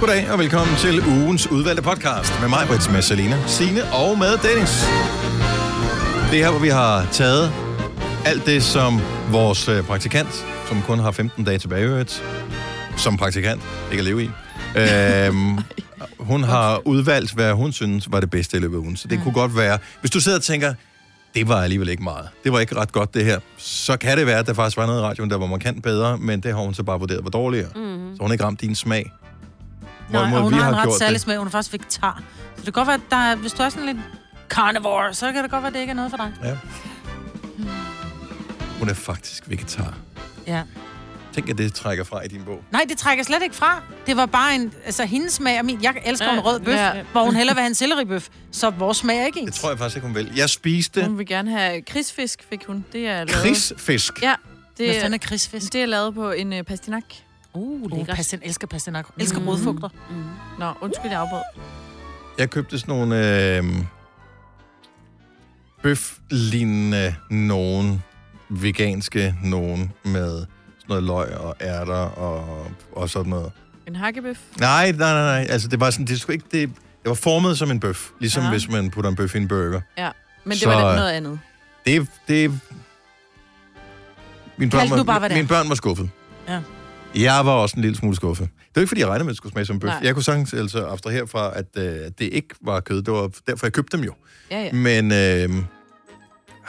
Goddag og velkommen til ugens udvalgte podcast med mig, Brits, med Selina, Signe og med Dennis. Det er her, hvor vi har taget alt det, som vores øh, praktikant, som kun har 15 dage tilbage, øvrigt, som praktikant, ikke at leve i, øhm, hun har udvalgt, hvad hun synes var det bedste i løbet af ugen. Så det kunne godt være, hvis du sidder og tænker, det var alligevel ikke meget. Det var ikke ret godt, det her. Så kan det være, at der faktisk var noget i radioen, der var markant bedre, men det har hun så bare vurderet var dårligere. Mm-hmm. Så hun ikke ramt din smag. Nej, Hvorimod og hun vi har en ret særlig det. smag. Hun er faktisk vegetar. Så det kan godt være, at der er, hvis du er sådan lidt carnivore, så kan det godt være, at det ikke er noget for dig. Ja. Hun er faktisk vegetar. Ja. Tænk, at det trækker fra i din bog. Nej, det trækker slet ikke fra. Det var bare en, altså hendes smag og min. Jeg elsker en Ja, rød bøf, ja. hvor hun hellere vil have en selleribøf. Så vores smag er ikke ens. Det tror jeg faktisk ikke, hun vil. Jeg spiste Hun vil gerne have krigsfisk, fik hun. Det er lavet... krigsfisk. Ja, Hvad det, fanden er krigsfisk? det er lavet på en uh, pastinak. Uh, lækkert. uh pastin, elsker pastinak. Elsker Mm. rodfugter. Nå, undskyld, jeg afbrød. Jeg købte sådan nogle øh, bøf-lignende nogen, veganske nogen, med sådan noget løg og ærter og, og sådan noget. En hakkebøf. Nej, nej, nej, nej. Altså, det var sådan, det, skulle ikke, det, det var formet som en bøf. Ligesom ja. Hvis man putter en bøf i en burger. Ja, men det Så, var lidt noget andet. Det, det... Mine børn, var, bare, mine børn var skuffet. Ja. Jeg var også en lille smule skuffet. Det var ikke, fordi jeg regnede med, at det skulle smage som bøf. Nej. Jeg kunne sagtens altså abstrahere fra, at øh, det ikke var kød. Det var derfor, jeg købte dem jo. Ja, ja. Men øh,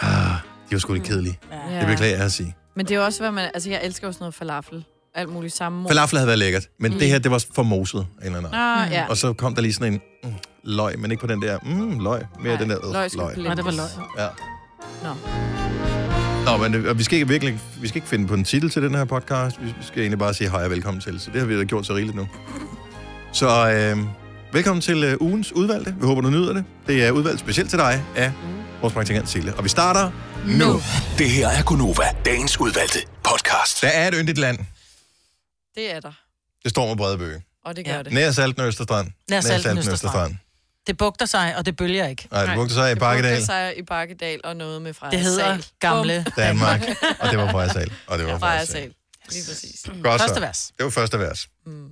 ah, de var sgu lidt kedelige. ja. Det beklager jeg at sige. Men det er jo også, hvad man... Altså, jeg elsker jo sådan noget falafel. Alt muligt samme. Falafel havde været lækkert, men mm. det her, det var for moset. En eller anden. Ah, ja. Og så kom der lige sådan en mm, løg, men ikke på den der mm, løg. Mere Nej, den der øh, løg løg. Nej, det var løg. Ja. Nå. Nå, men øh, vi skal ikke virkelig, vi skal ikke finde på en titel til den her podcast. Vi skal egentlig bare sige hej og velkommen til. Så det har vi da gjort så rigeligt nu. Så øh, velkommen til øh, ugens udvalgte. Vi håber, du nyder det. Det er udvalgt specielt til dig af vores praktikant Sille. Og vi starter nu. nu. Det her er Gunova, dagens udvalgte podcast. Der er et yndigt land. Det er der. Det står med brede bøge. Og det gør Ja. det. Nær Salten og Østerstrand. Nær Salten, Østerstrand. Det bugter sig, og det bølger ikke. Nej, det brugte sig i det Bakkedal, brugte sig i Bakkedal og noget med Freja Det hedder Sal. gamle Danmark. Og det var Freja Sal. Og det var. Freja Sal. Lige præcis. Godt første vers. Det var første vers. Mm.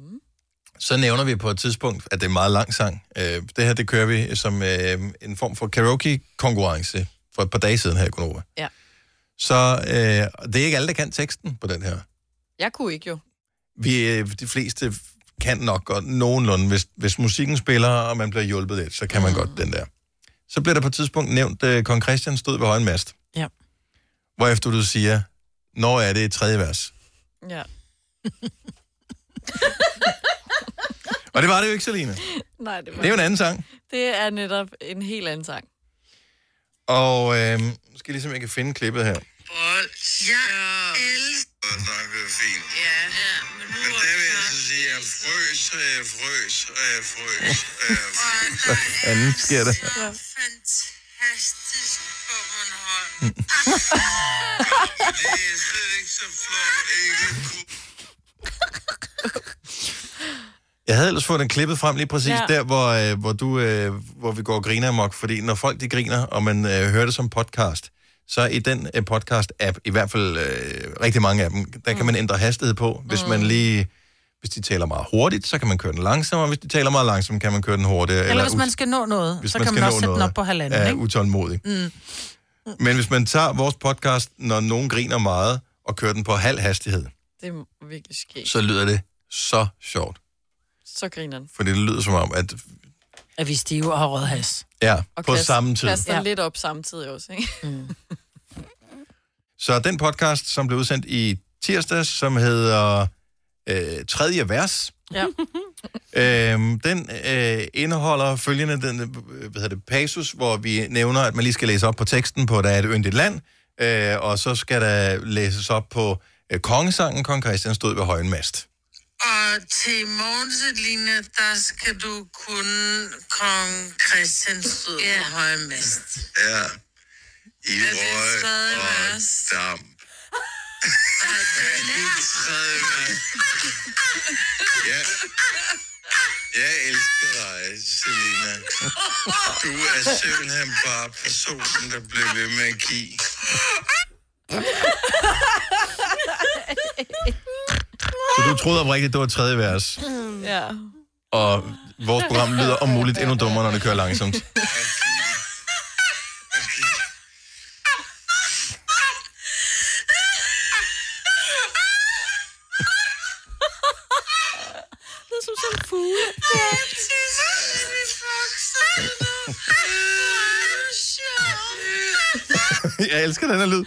Så nævner vi på et tidspunkt, at det er en meget lang sang. Øh, det her, det kører vi som øh, en form for karaoke-konkurrence for et par dage siden her i Gonova. Ja. Så øh, det er ikke alle, der kan teksten på den her. Jeg kunne ikke jo. Vi, øh, de fleste kan nok godt nogenlunde. Hvis, hvis musikken spiller, og man bliver hjulpet lidt, så kan man mm. godt den der. Så bliver der på et tidspunkt nævnt, at Kong Christian stod ved højen mast. Ja. Hvorefter du siger, når er det et tredje vers? Ja. Og det var det jo ikke, Selina. Nej, det, var... Det er jo en anden sang. det er netop en helt anden sang. Og øh, skal jeg ligesom, jeg kan finde klippet her. Bold. Jeg elsker det er fint. Ja, ja. Men, nu men frøs, og jeg frøs, og jeg frøs, og jeg frøs. Hvad fanden sker der? Fantastisk på Bornholm. Det er slet ikke så flot, ikke? Jeg havde ellers fået den klippet frem lige præcis. Ja. der, hvor, øh, hvor, du, øh, hvor vi går og griner amok. Fordi når folk de griner, og man øh, hører det som podcast, så i den øh, podcast-app, i hvert fald øh, rigtig mange af dem, der mm. kan man ændre hastighed på. Hvis mm. man lige... Hvis de taler meget hurtigt, så kan man køre den langsommere. Hvis de taler meget langsomt, kan man køre den hurtigere. Eller hvis ut- man skal nå noget, hvis så man kan skal man nå også sætte den noget, op på halvanden, er ikke? utålmodig. Mm. Men hvis man tager vores podcast, når nogen griner meget, og kører den på halv hastighed, Det er virkelig sket. så lyder det så sjovt. Så griner den. For det lyder som om, at At vi stive og har rød has. ja, Og på kaster- samme tid. Kaster Ja. ja. lidt op samtidig også, ikke? Så den podcast, som blev udsendt i tirsdags, som hedder øh, Tredje Vers, Ja. øhm, den øh, indeholder følgende den, øh, hvad hedder det, passus, hvor vi nævner, at man lige skal læse op på teksten på, der er et yndigt land, øh, og så skal der læses op på øh, kongesangen, Kong Christian stod ved højen mast. Og til morgenseline, der skal du kunne kong Christian stod ja. på høje mest. Ja. I røg og vers? Det tredje vers? Ja. Jeg elsker dig, Selina. Du er simpelthen bare personen, der bliver ved med at give. Så du troede oprigtigt, det var tredje vers. Ja. Og vores program lyder om muligt endnu dummere, når det kører langsomt. Jeg elsker den her lyd.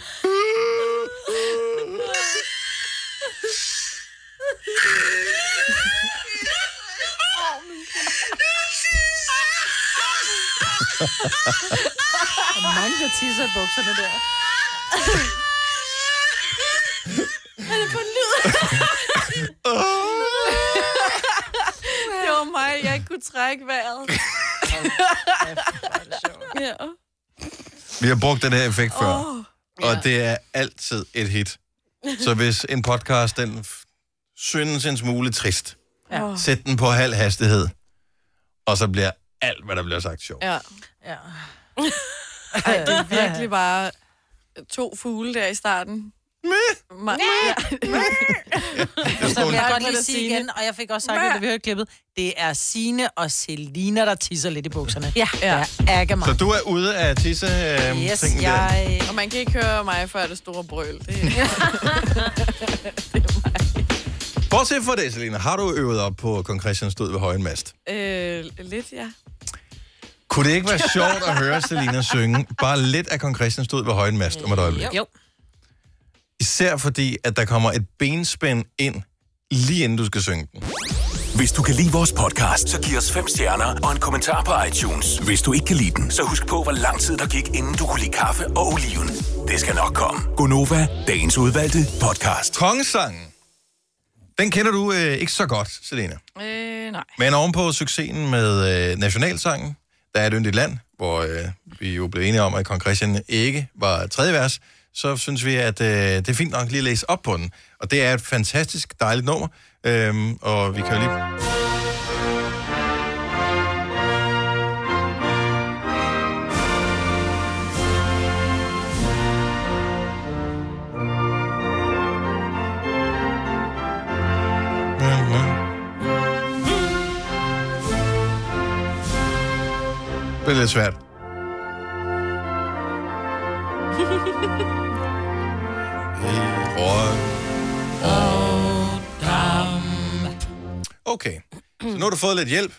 Der er mange, der tisser i bukserne der. Det var mig, jeg ikke kunne trække vejret. ja. Vi har brugt den her effekt før, oh, og det er altid et hit. Så hvis en podcast, den synes en smule trist, Ja. sæt den på halv hastighed, og så bliver alt, hvad der bliver sagt, sjovt. ja. Ja. Ej, det er virkelig bare to fugle der i starten. Ma- ja. Så vil jeg godt er lige det sige igen, og jeg fik også sagt det, da vi hørte klippet, det er Sine og Selina, der tisser lidt i bukserne. Ja. Ja. Jeg ægger mig. Så du er ude af tisse øh, Yes, tingen der. jeg... Og man kan ikke høre mig før det store brøl. Det, Bortset fra det, Selina, har du øvet op på kong Christian stod ved højen mast? øh, lidt, ja. Kunne det ikke være sjovt at høre Selina synge bare lidt af kong Christian stod ved højen mast om et øjeblik? Jo. Især fordi, at der kommer et benspænd ind, lige inden du skal synge den. Hvis du kan lide vores podcast, så giv os fem stjerner og en kommentar på iTunes. Hvis du ikke kan lide den, så husk på, hvor lang tid der gik, inden du kunne lide kaffe og oliven. Det skal nok komme. Gonova, dagens udvalgte podcast. Kongesangen, den kender du øh, ikke så godt, Selina. Øh, nej. Men ovenpå succesen med øh, nationalsangen, der er et yndigt land, hvor øh, vi jo blev enige om, at kong Christian ikke var tredje vers, så synes vi, at øh, det er fint nok lige at læse op på den. Og det er et fantastisk dejligt nummer, øhm, og vi kan jo lige... Det er lidt svært. Okay, så nu har du fået lidt hjælp.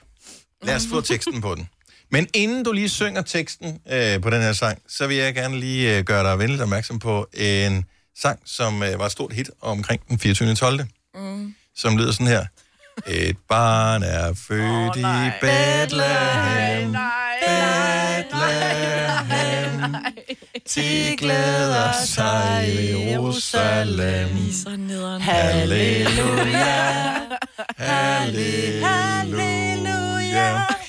Lad os få teksten på den. Men inden du lige synger teksten øh, på den her sang, så vil jeg gerne lige øh, gøre dig venligt opmærksom på en sang, som øh, var et stort hit omkring den 24. 12. Mm. Som lyder sådan her. Et barn er født oh, i Bethlehem. Bethlehem. De glæder sig i Jerusalem. Halleluja. Halleluja.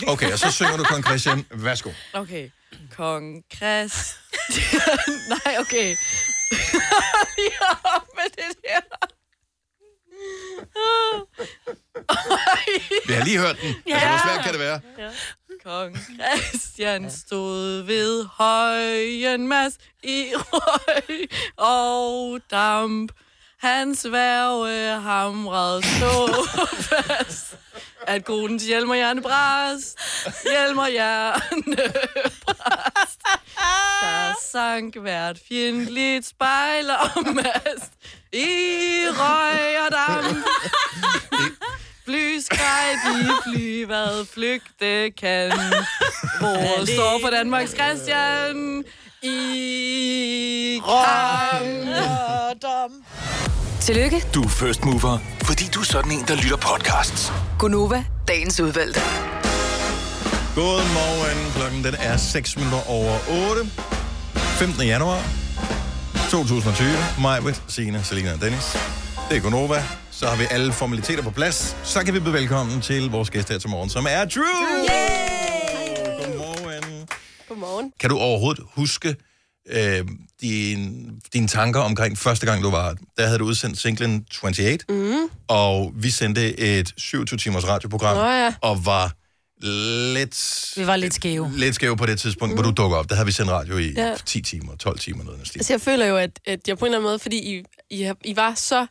Okay, og så synger du kong Christian. Værsgo. Okay. Kong Christian. Nej, okay. Lige op med det der. Vi har lige hørt den. Altså, hvor svært kan det være? Kong Christian stod ved højen mas i røg og damp. Hans værve hamrede så fast, at konens hjelm og hjerne brast. Hjelm og hjerne brast. Der sank hvert fjendtligt spejl og mast i røg og damp. Flyskrej, de flyvad, flygte kan. Hvor står for Danmarks Christian i kamp. Tillykke, Du er first mover, fordi du er sådan en, der lytter podcasts. Gunova, dagens udvalgte. Godmorgen. Klokken den er 6 minutter over 8. 15. januar 2020. Majbrit, Signe, Selina og Dennis. Det er Gonova. Så har vi alle formaliteter på plads. Så kan vi byde velkommen til vores gæst her til morgen, som er Drew. Yay! Godmorgen. Godmorgen. Kan du overhovedet huske øh, din, dine tanker omkring første gang, du var her? Der havde du udsendt singlen 28, mm. og vi sendte et 27-timers radioprogram, Nå ja. og var lidt... Vi var lidt skæve. Lidt skæve på det tidspunkt, mm. hvor du dukker op. Der havde vi sendt radio i ja. Ja. 10 timer, 12 timer, noget af. Altså, jeg føler jo, at, at jeg på en eller anden måde, fordi I, I, I var så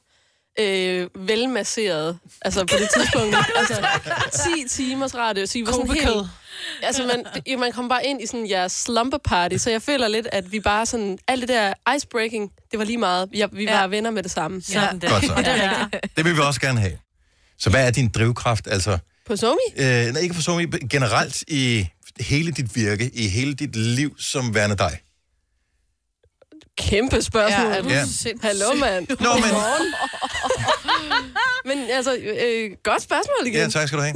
øh, velmasseret, altså på det tidspunkt. altså 10 timers radio, så I var sådan helt... Altså, man, det- man kom bare ind i sådan jeres slumber party, så jeg føler lidt, at vi bare sådan... Alt det der icebreaking, det var lige meget. Ja, vi var Ja. venner med det samme. Sådan der. Godt så. Det vil vi også gerne have. Så hvad er din drivkraft? Altså, På Somi? øh, nej, ikke for Somi, generelt i hele dit virke, i hele dit liv som værende dig. Kæmpe spørgsmål. Ja, er du Ja. sindssyg? Hallo, mand. Nå, men... Men altså, øh, godt spørgsmål igen. Ja, tak skal du have.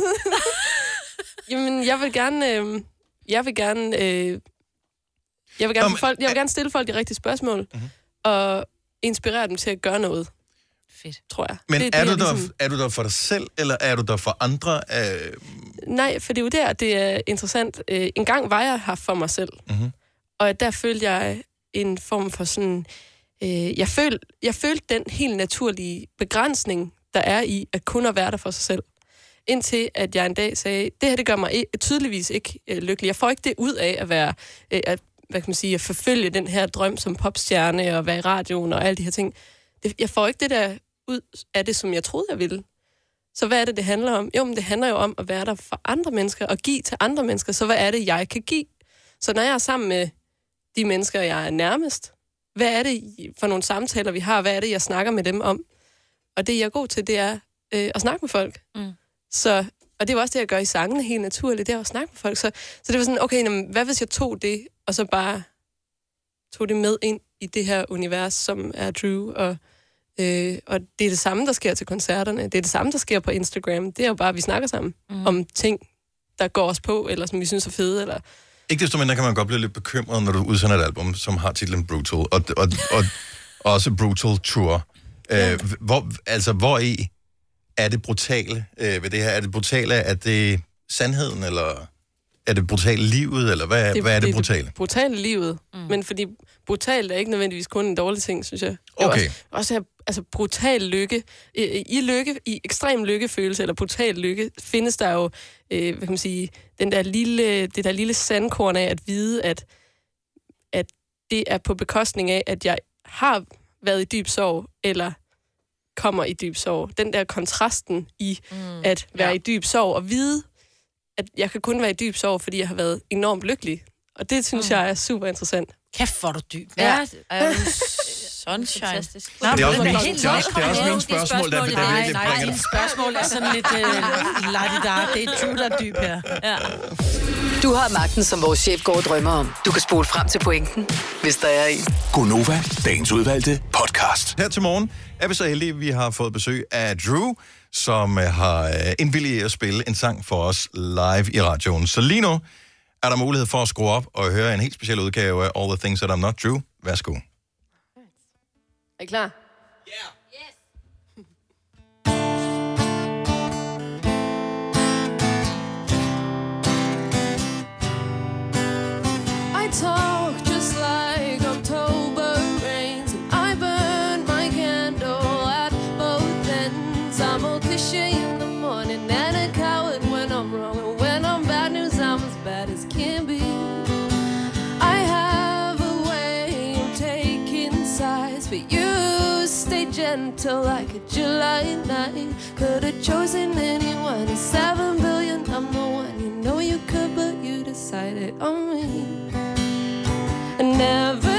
Jamen, jeg vil gerne... Øh, jeg vil gerne... Øh, jeg vil gerne, Nå, men- folk, jeg vil gerne stille folk de rigtige spørgsmål, mm-hmm. og inspirere dem til at gøre noget, Fedt. tror jeg. Men det, er, det, du jeg der, ligesom- er du der for dig selv, eller er du der for andre? Øh, Nej, for det er jo der, det er interessant. Øh, en gang var jeg her for mig selv, Mhm. og der følte jeg en form for sådan... Øh, jeg, føl, jeg følte den helt naturlige begrænsning, der er i at kun at være der for sig selv. Indtil at jeg en dag sagde, det her det gør mig tydeligvis ikke øh, lykkelig. Jeg får ikke det ud af at være... Øh, at, hvad kan man sige, at forfølge den her drøm som popstjerne og være i radioen og alle de her ting. Det, jeg får ikke det der ud af det, som jeg troede, jeg ville. Så hvad er det, det handler om? Jo, men det handler jo om at være der for andre mennesker og give til andre mennesker. Så hvad er det, jeg kan give? Så når jeg er sammen med de mennesker, jeg er nærmest, hvad er det for nogle samtaler, vi har? Hvad er det, jeg snakker med dem om? Og det, jeg er god til, det er øh, at snakke med folk. Mm. Så, og det er jo også det, jeg gør i sangene helt naturligt, det er at snakke med folk. Så, så det var sådan, okay, jamen, hvad hvis jeg tog det, og så bare tog det med ind i det her univers, som er Drew, og Øh, og det er det samme, der sker til koncerterne. Det er det samme, der sker på Instagram. Det er jo bare, at vi snakker sammen mm. om ting, der går os på, eller som vi synes er fede. Eller... ikke desto mindre kan man godt blive lidt bekymret, når du udsender et album, som har titlen Brutal, og, og, og også Brutal Tour. Øh, hvor, altså, hvor i er det brutale øh, ved det her? Er det brutale, er det sandheden, eller er det brutale livet, eller hvad, det, hvad er det, brutale? Det brutale livet. Mm. Men fordi brutalt er ikke nødvendigvis kun en dårlig ting, synes jeg. Det Okay. Også, også her, altså brutal lykke. I, I lykke, i ekstrem lykkefølelse, eller brutal lykke, findes der jo, øh, hvad kan man sige, den der lille, det der lille sandkorn af at vide, at, at det er på bekostning af, at jeg har været i dyb sorg, eller kommer i dyb sorg. Den der kontrasten i mm, at være ja. i dyb sorg og vide, at jeg kan kun være i dyb sorg, fordi jeg har været enormt lykkelig. Og det synes mm. jeg er super interessant. Kæft, hvor er du dyb. Ja, er du sunshine. Fantastisk. Det er også, det er også, det er også vildt. mine spørgsmål, der, der Nej, virkelig nej, bringer det. spørgsmål er sådan lidt øh, ladidar. Det er Drew, der er dyb her. Ja. Du har magten, som vores chef går og drømmer om. Du kan spole frem til pointen, hvis der er en. Gonova, dagens udvalgte podcast. Her til morgen er vi så heldige, at vi har fået besøg af Drew, som øh, har øh, indvilliget at spille en sang for os live i radioen. Så lige nu er der mulighed for at skrue op og høre en helt speciel udgave af All the Things That I'm Not Drew. Værsgo. Er I klar? I talk but you stay gentle like a July night. Could have chosen anyone in seven billion. I'm the one you know you could, but you decided on me. I never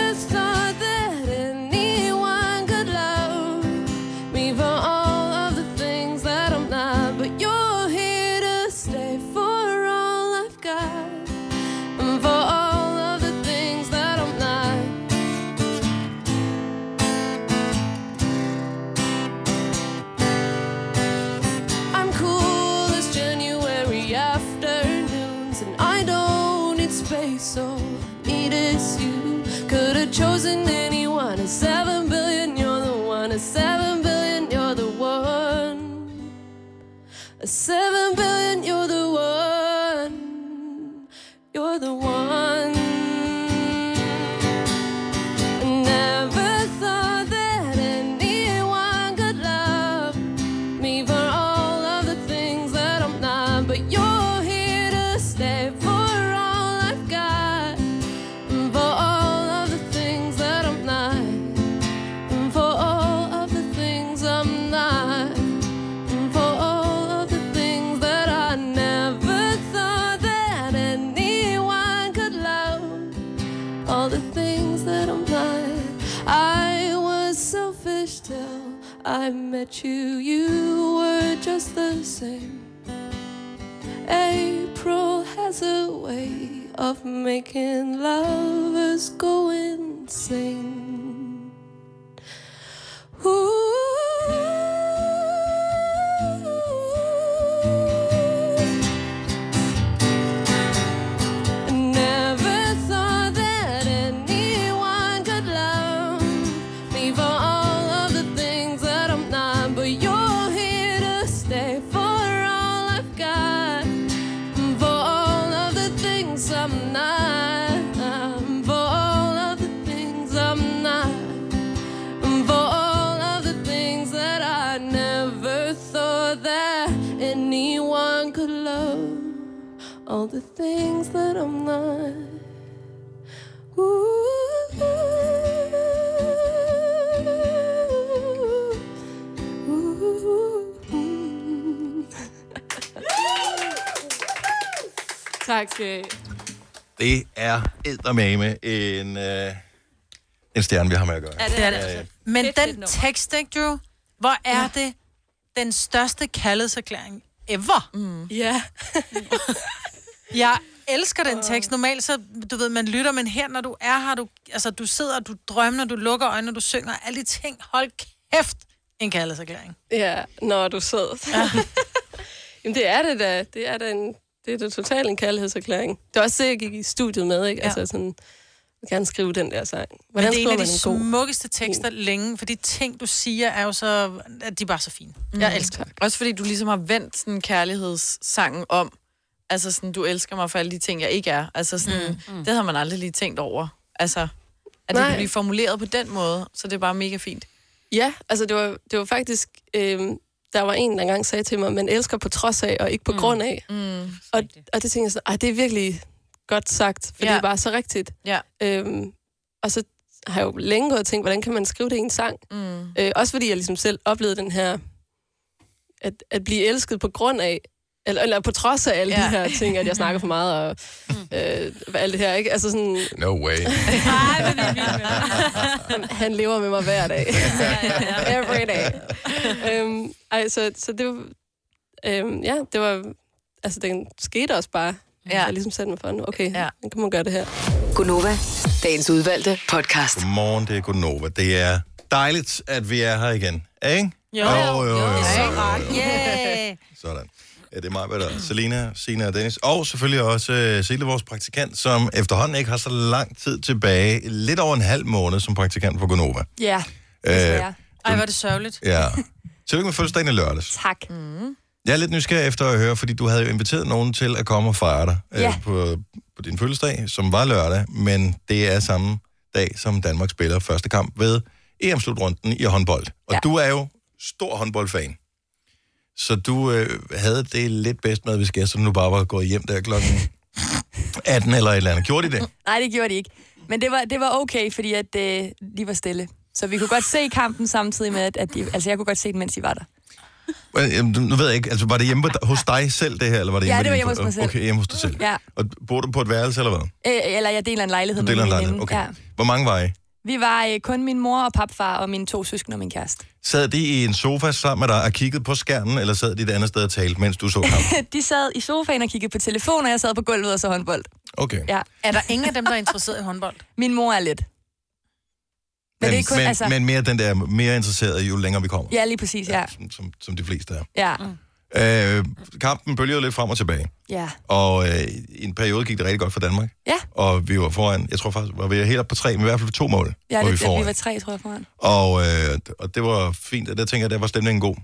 I met you, you were just the same. April has a way of making lovers go insane. Things that I'm not. Ooh. tak skal I. Det er eddermame en, øh, en stjerne, vi har med at gøre. Ja, det er det. altså. Men Fedt, fedt den tekst, ikke, Drew? Hvor er ja. det den største kærlighedserklæring ever? Mm. Ja. Jeg elsker den tekst. Normalt så, du ved, man lytter, men her, når du er her, du, altså, du sidder, du drømmer, du lukker øjnene, du synger, alle de ting. Hold kæft, en kærlighedserklæring. Ja, når du sød. Ja. Jamen, det er det da. Det er da en, det er da totalt en kærlighedserklæring. Det er også det, jeg gik i studiet med, ikke? Ja. Altså sådan, jeg gerne skrive den der sang. Men Hvordan det er en af de smukkeste tekster længe, for de ting, du siger, er jo så... at De er bare så fine. Mm. Jeg elsker det. Også fordi du ligesom har vendt sådan kærlighedssangen om. Altså sådan, du elsker mig for alle de ting, jeg ikke er. Altså sådan, mm. det har man aldrig lige tænkt over. Altså, at det Nej. kan blive formuleret på den måde, så det er bare mega fint. Ja, altså det var, det var faktisk... Øhm, der var en, der engang sagde til mig, man elsker på trods af, og ikke på mm. grund af. Mm. Og, og det tænkte jeg sådan, det er virkelig godt sagt, for ja. Ja. det er bare så rigtigt. Ja. Øhm, og så har jeg jo længe gået og tænkt, hvordan kan man skrive det i en sang? Mm. Øh, også fordi jeg ligesom selv oplevede den her, at, at blive elsket på grund af, eller, eller på trods af alle ja. De her ting, at jeg snakker for meget, og øh, alt det her, ikke? Altså sådan, No way. Men han, han lever med mig hver dag. Every day. øhm, ej, så, så det var, øhm, ja, det var, altså den skete også bare. Ja. Jeg ligesom satte mig for, nu, okay, ja. Nu kan man gøre det her. Gunova, dagens udvalgte podcast. Godmorgen, det er Gunova. Det er dejligt, at vi er her igen. Ikke? Jo, jo, jo. jo, jo, jo, jo. Yeah. Sådan. Ja, det er mig, der Selina, Sina og Dennis. Og selvfølgelig også uh, Sille, vores praktikant, som efterhånden ikke har så lang tid tilbage. Lidt over en halv måned som praktikant for Gonova. Ja, Øh, desværre. Ej, hvor er det sørgeligt. ja. Tillykke med fødselsdagen i lørdags. Tak. Jeg er lidt nysgerrig efter at høre, fordi du havde jo inviteret nogen til at komme og fejre dig Ja. øh, på, på din fødselsdag, som var lørdag, men det er samme dag, som Danmark spiller første kamp ved EM-slutrunden i håndbold. Og. Ja. du er jo stor håndboldfan. Så du øh, havde det lidt bedst med, hvis gæsterne nu bare var gået hjem der klokken 18 eller et eller andet. Gjorde de det? Nej, det gjorde de ikke. Men det var, det var okay, fordi at, øh, de var stille. Så vi kunne godt se kampen samtidig med, at, at de, altså jeg kunne godt se den, mens de var der. Jamen, Nu ved jeg ikke, altså var det hjemme hos dig selv det her, eller var det Ja, hjemme det var hjemme hos mig selv. Okay, hjemme hos dig selv. Ja. Og bor du på et værelse, eller hvad? Øh, eller jeg deler en lejlighed Du deler med en lejlighed, okay. Ja. Hvor mange var I? Vi var øh, kun min mor og papfar og mine to søskende og min kæreste. Sad de i en sofa sammen med dig og kiggede på skærmen, eller sad de et andet sted og talte, mens du så kampen? De sad i sofaen og kiggede på telefon, og jeg sad på gulvet og så håndbold. Okay. Ja. Er der ingen af dem, der er interesseret i håndbold? Min mor er lidt. Men, Men, det er kun, men, altså... men mere den der, mere interesseret, jo længere vi kommer. Ja, lige præcis, ja. Som, som, som de fleste er. Ja, Øh, kampen bølgede lidt frem og tilbage, ja. og øh, i en periode gik det rigtig godt for Danmark. Ja. Og vi var foran, jeg tror faktisk, var vi helt op på tre, men i hvert fald på to mål Ja, var vi det, foran. vi var tre, tror jeg, foran. Og, øh, og det var fint, og der tænker jeg, der var stemningen god.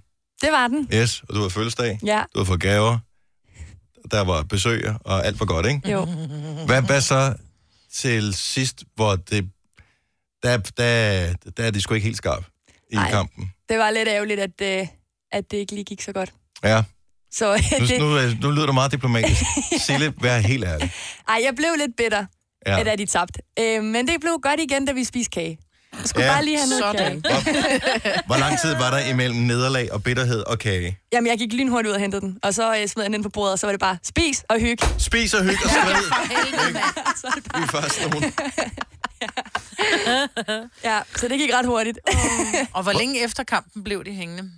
Det var den. Yes, og du havde fødselsdag, Ja, du havde fået gaver, der var besøg, og alt var godt, ikke? jo. Hvad, hvad så til sidst, hvor det... Der, der, der er de sgu ikke helt skarp i Ej. kampen. Det var lidt ærgerligt, at, øh, at det ikke lige gik så godt. Ja, Så øh, nu, det, nu, er- nu lyder du meget diplomatisk. Sille, vær helt ærlig. ej, jeg blev lidt bitter, Ja. da de tabte. Øh, men det blev godt igen, da vi spiste kage. Jeg skulle Ja. bare lige have noget Sådan. kage. Hvor, hvor lang tid var der imellem nederlag og bitterhed og kage? Jamen, jeg gik lynhurtigt ud og hentede den, og så øh, smed jeg den ind på bordet, og så var det bare, spis og hygge. Spis og hygge og skrid. Så det bare, Vi er først nogen. Ja, så det gik ret hurtigt. Og hvor længe efter kampen blev de hængende?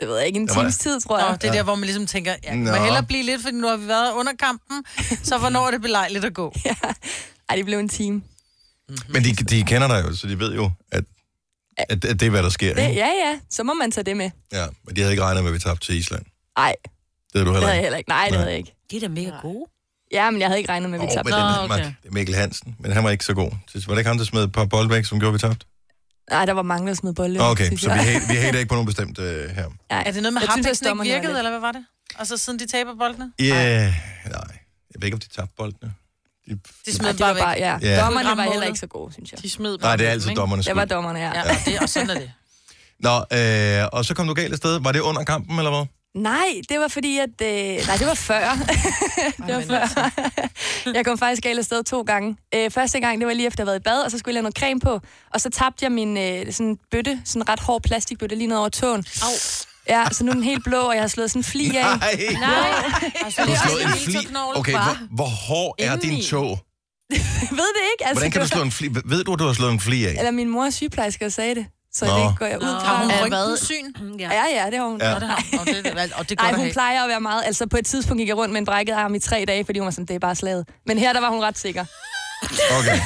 Det ved jeg ikke, en var- times tid, tror Nå, jeg. det er der, hvor man ligesom tænker, ja, må Nå. hellere blive lidt, for nu har vi været under kampen, så hvornår er det belejligt at gå? Ej, det blev en time. Men de, de kender dig jo, så de ved jo, at, at, at det er, hvad der sker. Det, Ikke? ja, ja, så må man tage det med. Ja, men de havde ikke regnet med, at vi tabte til Island. Nej, Det havde du det heller havde jeg ikke. heller ikke. Nej, det Nej. havde jeg ikke. De er da mega gode. Ja, men jeg havde ikke regnet med, at vi Åh, tabte. men Nå, det, okay. det er Mikkel Hansen, men han var ikke så god. Så Var det ikke ham, der smed et par bold væk, som gjorde, vi tabte? Nej, der var mange, der smed bolde. Okay, synes så vi, hate, vi hater ikke på nogen bestemt uh, her. Nej. Er det noget med at ikke dommerne virkede, lidt- eller hvad var det? Og så siden de taber boldene? Ja, yeah, nej. Jeg ved ikke, om de tabte boldene. De, De Ja, smed det bare var væk. bare, ja. Ja. Dommerne var heller ikke så gode, synes jeg. De smed bare nej, det er altid dommernes Det var dommerne, ja. Ja, det, og sådan er det. Nå, øh, og så kom du galt afsted. Var det under kampen, eller hvad? Nej, det var fordi, at... Øh, nej, det var før. det var før. jeg kom faktisk galt afsted to gange. Øh, første gang, det var lige efter, at jeg havde været i bad, og så skulle jeg have noget creme på. Og så tabte jeg min øh, sådan bøtte, sådan en ret hård plastikbøtte, lige ned over tåen. Au. Ja, så nu er den helt blå, og jeg har slået sådan en fli af. Nej, Nej. Altså, du har slået en fli. Okay, hvor, hvor hård er din tog? Ved det ikke. Altså, Hvordan kan du slå en fli? Ved du, at du har slået en fli af? Eller min mor er sygeplejerske og sagde det. Så Nå. det går jeg ud fra. Har hun Er røntgensyn? Ja. Ja, ja, det har hun. Ja. Det har, og det, og det er at hun have. plejer at være meget... Altså, på et tidspunkt gik jeg rundt med en brækket arm i tre dage, fordi hun var sådan, det er bare slaget. Men her, der var hun ret sikker. Okay.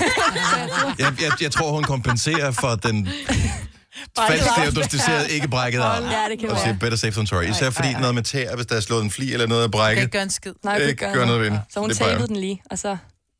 Jeg, jeg, jeg tror, hun kompenserer for den falsk diagnosticerede, ikke brækket arm. Ja, det kan Og være. better safe than sorry. Især fordi ej, ej. noget med tæer, hvis der er slået en fli eller noget er brækket. ikke gøre en skid. Nej, kunne Ikke gøre noget ved. Så hun Det tabede den lige, og så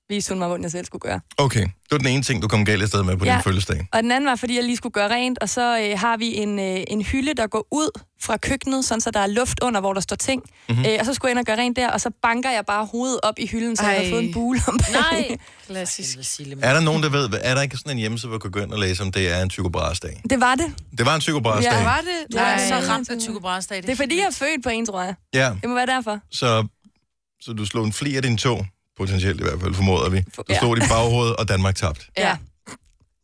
viste hun mig, hvordan jeg selv skulle gøre. Okay, det var den ene ting, du kom galt afsted med på Ja. din fødselsdag. Og den anden var, fordi jeg lige skulle gøre rent, og så øh, har vi en, øh, en hylde, der går ud fra køkkenet, sådan så der er luft under, hvor der står ting. Mhm. Mm-hmm. Øh, og så skulle jeg ind og gøre rent der, og så banker jeg bare hovedet op i hylden, så Ej. jeg har fået en bule om. Nej. Klassisk. Er der nogen, der ved, er der ikke sådan en hjemmeside, hvor du kan gå ind og læse, om det er en psykobrasdag? Det var det. Det var en psykobrasdag. Ja, Var det? Er Nej. så ramt af Tycho Brahes dag. Det er fordi, jeg er født på en, tror jeg. ja. Det må være derfor. Så, så du slog en fli af din tog, potentielt i hvert fald, formoder vi. Du Ja. slog dit baghoved, og Danmark tabt. Ja. ja.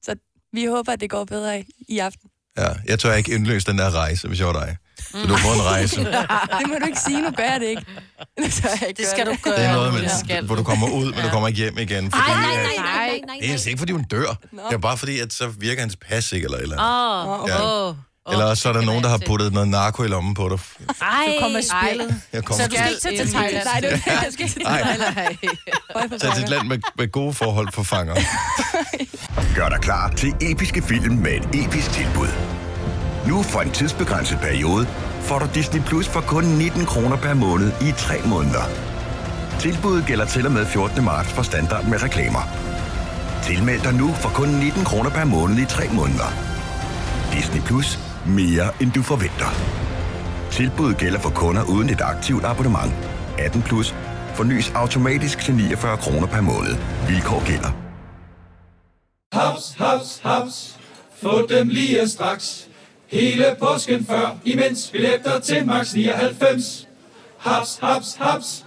Så vi håber, at det går bedre i, i aften. Ja, jeg tør ikke indløse den der rejse, hvis jeg var dig. Så du får en rejse. Det må du ikke sige, nu gør jeg det ikke. Det, tør jeg ikke Det gøre skal du gøre. Det er noget, det med, skal hvor du kommer ud, men du kommer ikke hjem igen. Fordi, Nej, nej, nej, at- nej, nej, nej. Det er ikke, fordi hun dør. Det er bare fordi, at så virker hans pas ikke, eller et eller andet. Åh, okay. Ja. Åh. Eller så er der nogen, der har puttet noget narko i lommen på dig. Ej, Du kommer i spillet. Jeg kommer Så du skal ikke tage til Thailand. Nej, det er jeg skal ikke Nej. Nej. Tag til et land med, med gode forhold for fanger. Gør dig klar til episke film med et episk tilbud. Nu for en tidsbegrænset periode får du Disney Plus for kun 19 kroner per måned i 3 måneder. Tilbuddet gælder til og med 14. marts for standard med reklamer. Tilmeld dig nu for kun 19 kroner per måned i 3 måneder. Disney Plus. Mere end du forventer. Tilbuddet gælder for kunder uden et aktivt abonnement. 18 plus. Fornyes automatisk til 49 kroner per måned. Vilkår gælder. Haps, haps, haps. Få dem lige straks. Hele påsken før, imens billetter til max 99. Haps, haps, haps.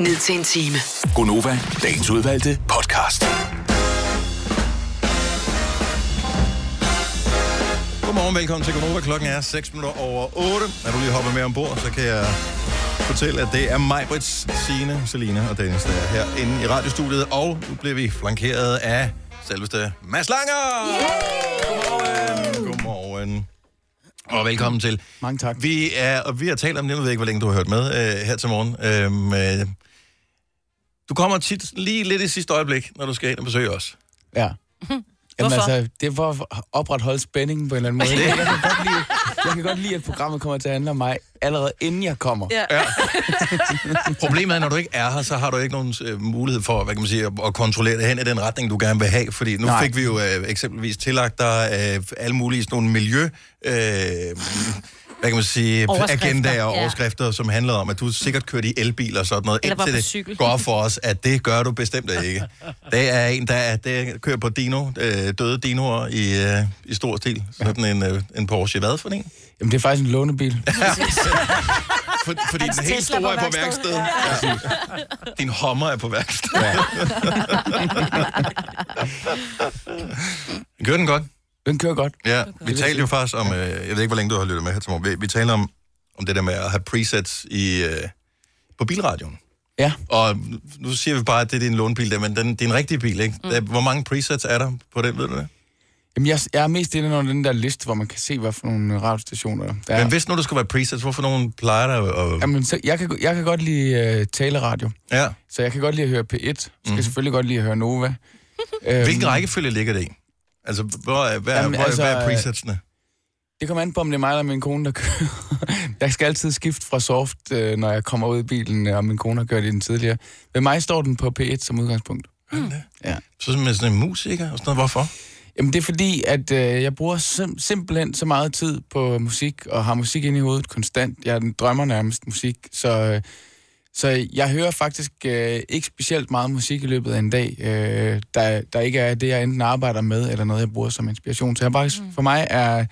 ned til en time. Gonova, dagens udvalgte podcast. Godmorgen, velkommen til Gonova. Klokken er 6 minutter over 8. Er du lige hoppet med ombord, så kan jeg fortælle, at det er mig, Brits, Signe, Selina og Dennis, der er herinde i radiostudiet. Og nu bliver vi flankeret af selveste Mads Langer! Godmorgen! Godmorgen. Og velkommen til. Mange tak. Vi, er, og vi har talt om det, jeg ved ikke, hvor længe du har hørt med øh, her til morgen. Øhm, øh, du kommer tit lige lidt i sidste øjeblik, når du skal ind og besøge os. Ja. Jamen Hvorfor? altså, det er for at opretholde spændingen på en eller anden måde. Jeg kan, godt lide, jeg kan godt lide, at programmet kommer til at handle om mig, allerede inden jeg kommer. Ja. Ja. Problemet er, når du ikke er her, så har du ikke nogen øh, mulighed for hvad kan man sige, at, at kontrollere det hen i den retning, du gerne vil have. Fordi nu Nej. Nej. fik vi jo øh, eksempelvis tillagt dig øh, alle mulige sådan nogle miljø... Øh, hvad kan man sige, agendaer og ja. overskrifter, som handler om, at du sikkert kørt i elbil og sådan noget, Eller indtil det cykel. går op for os, at det gør du bestemt ikke. Det er en, der, er, der kører på dino, øh, døde dinoer i, øh, i stor stil. Sådan en, øh, en Porsche. Hvad for en? Jamen, det er faktisk en lånebil. For, fordi Hans den helt Tesla store på er på værksted. værksted. Ja. Din Hummer er på værksted. Ja. Gør den godt? Den kører godt. Ja, vi talte jo faktisk om, øh, jeg ved ikke, hvor længe du har lyttet med her til morgen, vi, vi taler om, om det der med at have presets i, øh, på bilradioen. Ja. Og nu siger vi bare, at det er din lånebil, der, men den, det er en rigtig bil, ikke? Mm. Hvor mange presets er der på den, ved du det? Jamen, jeg, jeg er mest inde under den der liste, hvor man kan se, hvad for nogle radiostationer der er. Men hvis nu der skulle være presets, hvorfor nogen plejer der at... Jamen, så jeg, kan, jeg kan godt lide uh, taleradio. Ja. Så jeg kan godt lide at høre P1. Skal Mhm. mm. selvfølgelig godt lide at høre Nova. Hvilken rækkefølge ligger det i? Altså, hvor er, hvad, Jamen, hvor, altså, hvad er presetsene? Det kommer an på, om det er mig eller min kone, der kører. jeg skal altid skifte fra soft, øh, når jeg kommer ud i bilen, og min kone har kørt i den tidligere. Ved mig står den på P1 som udgangspunkt. Mm. Ja. Så med sådan en musiker og sådan noget, hvorfor? Jamen, det er fordi, at øh, jeg bruger sim- simpelthen så meget tid på musik, og har musik ind i hovedet konstant. Jeg drømmer nærmest musik, så, øh, så jeg hører faktisk øh, ikke specielt meget musik i løbet af en dag, øh, der, der ikke er det, jeg enten arbejder med, eller noget, jeg bruger som inspiration. Så jeg bare, mm. for mig er,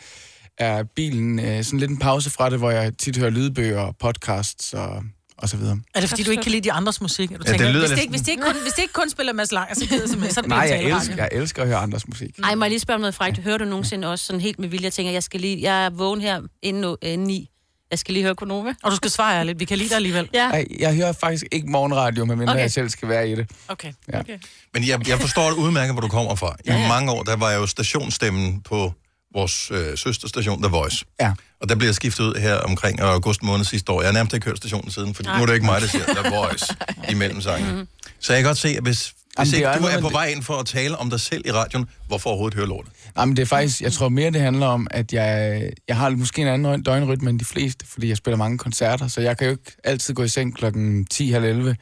er bilen øh, sådan lidt en pause fra det, hvor jeg tit hører lydbøger, og podcasts og, og så videre. Er det fordi, du ikke kan lide de andres musik? Du Ja, det tænker, lyder hvis, det ikke, hvis, det ikke kun, hvis det ikke kun spiller Mads Langer, så gider jeg simpelthen, så det Nej, jeg elsker, jeg elsker at høre andres musik. Ej, må jeg lige spørge om noget frækt? Hører du nogensinde også sådan helt med vilje, jeg tænker, jeg skal lige, jeg er vågen her inden, øh, ni. Jeg skal lige høre Konova. Og du skal svare ærligt, vi kan lide dig alligevel. Ja. Ej, jeg hører faktisk ikke morgenradio, medmindre Okay. jeg selv skal være i det. Okay. Ja. okay. Men jeg, jeg forstår det udmærket, hvor du kommer fra. I mange år, der var jeg jo stationsstemmen på vores øh, søsterstation, The Voice. Ja. Og der blev jeg skiftet ud her omkring august måned sidste år. Jeg har nærmest ikke hørt stationen siden, for nu er det ikke mig, der siger The Voice imellem sangen. Mhm. Så jeg kan godt se, at hvis, hvis det ikke du er på vej ind for at tale om dig selv i radioen, hvorfor overhovedet høre lortet? Nej, men det er faktisk, jeg tror mere, det handler om, at jeg, jeg har måske en anden døgnrytme end de fleste, fordi jeg spiller mange koncerter, så jeg kan jo ikke altid gå i seng klokken 10 halv 11.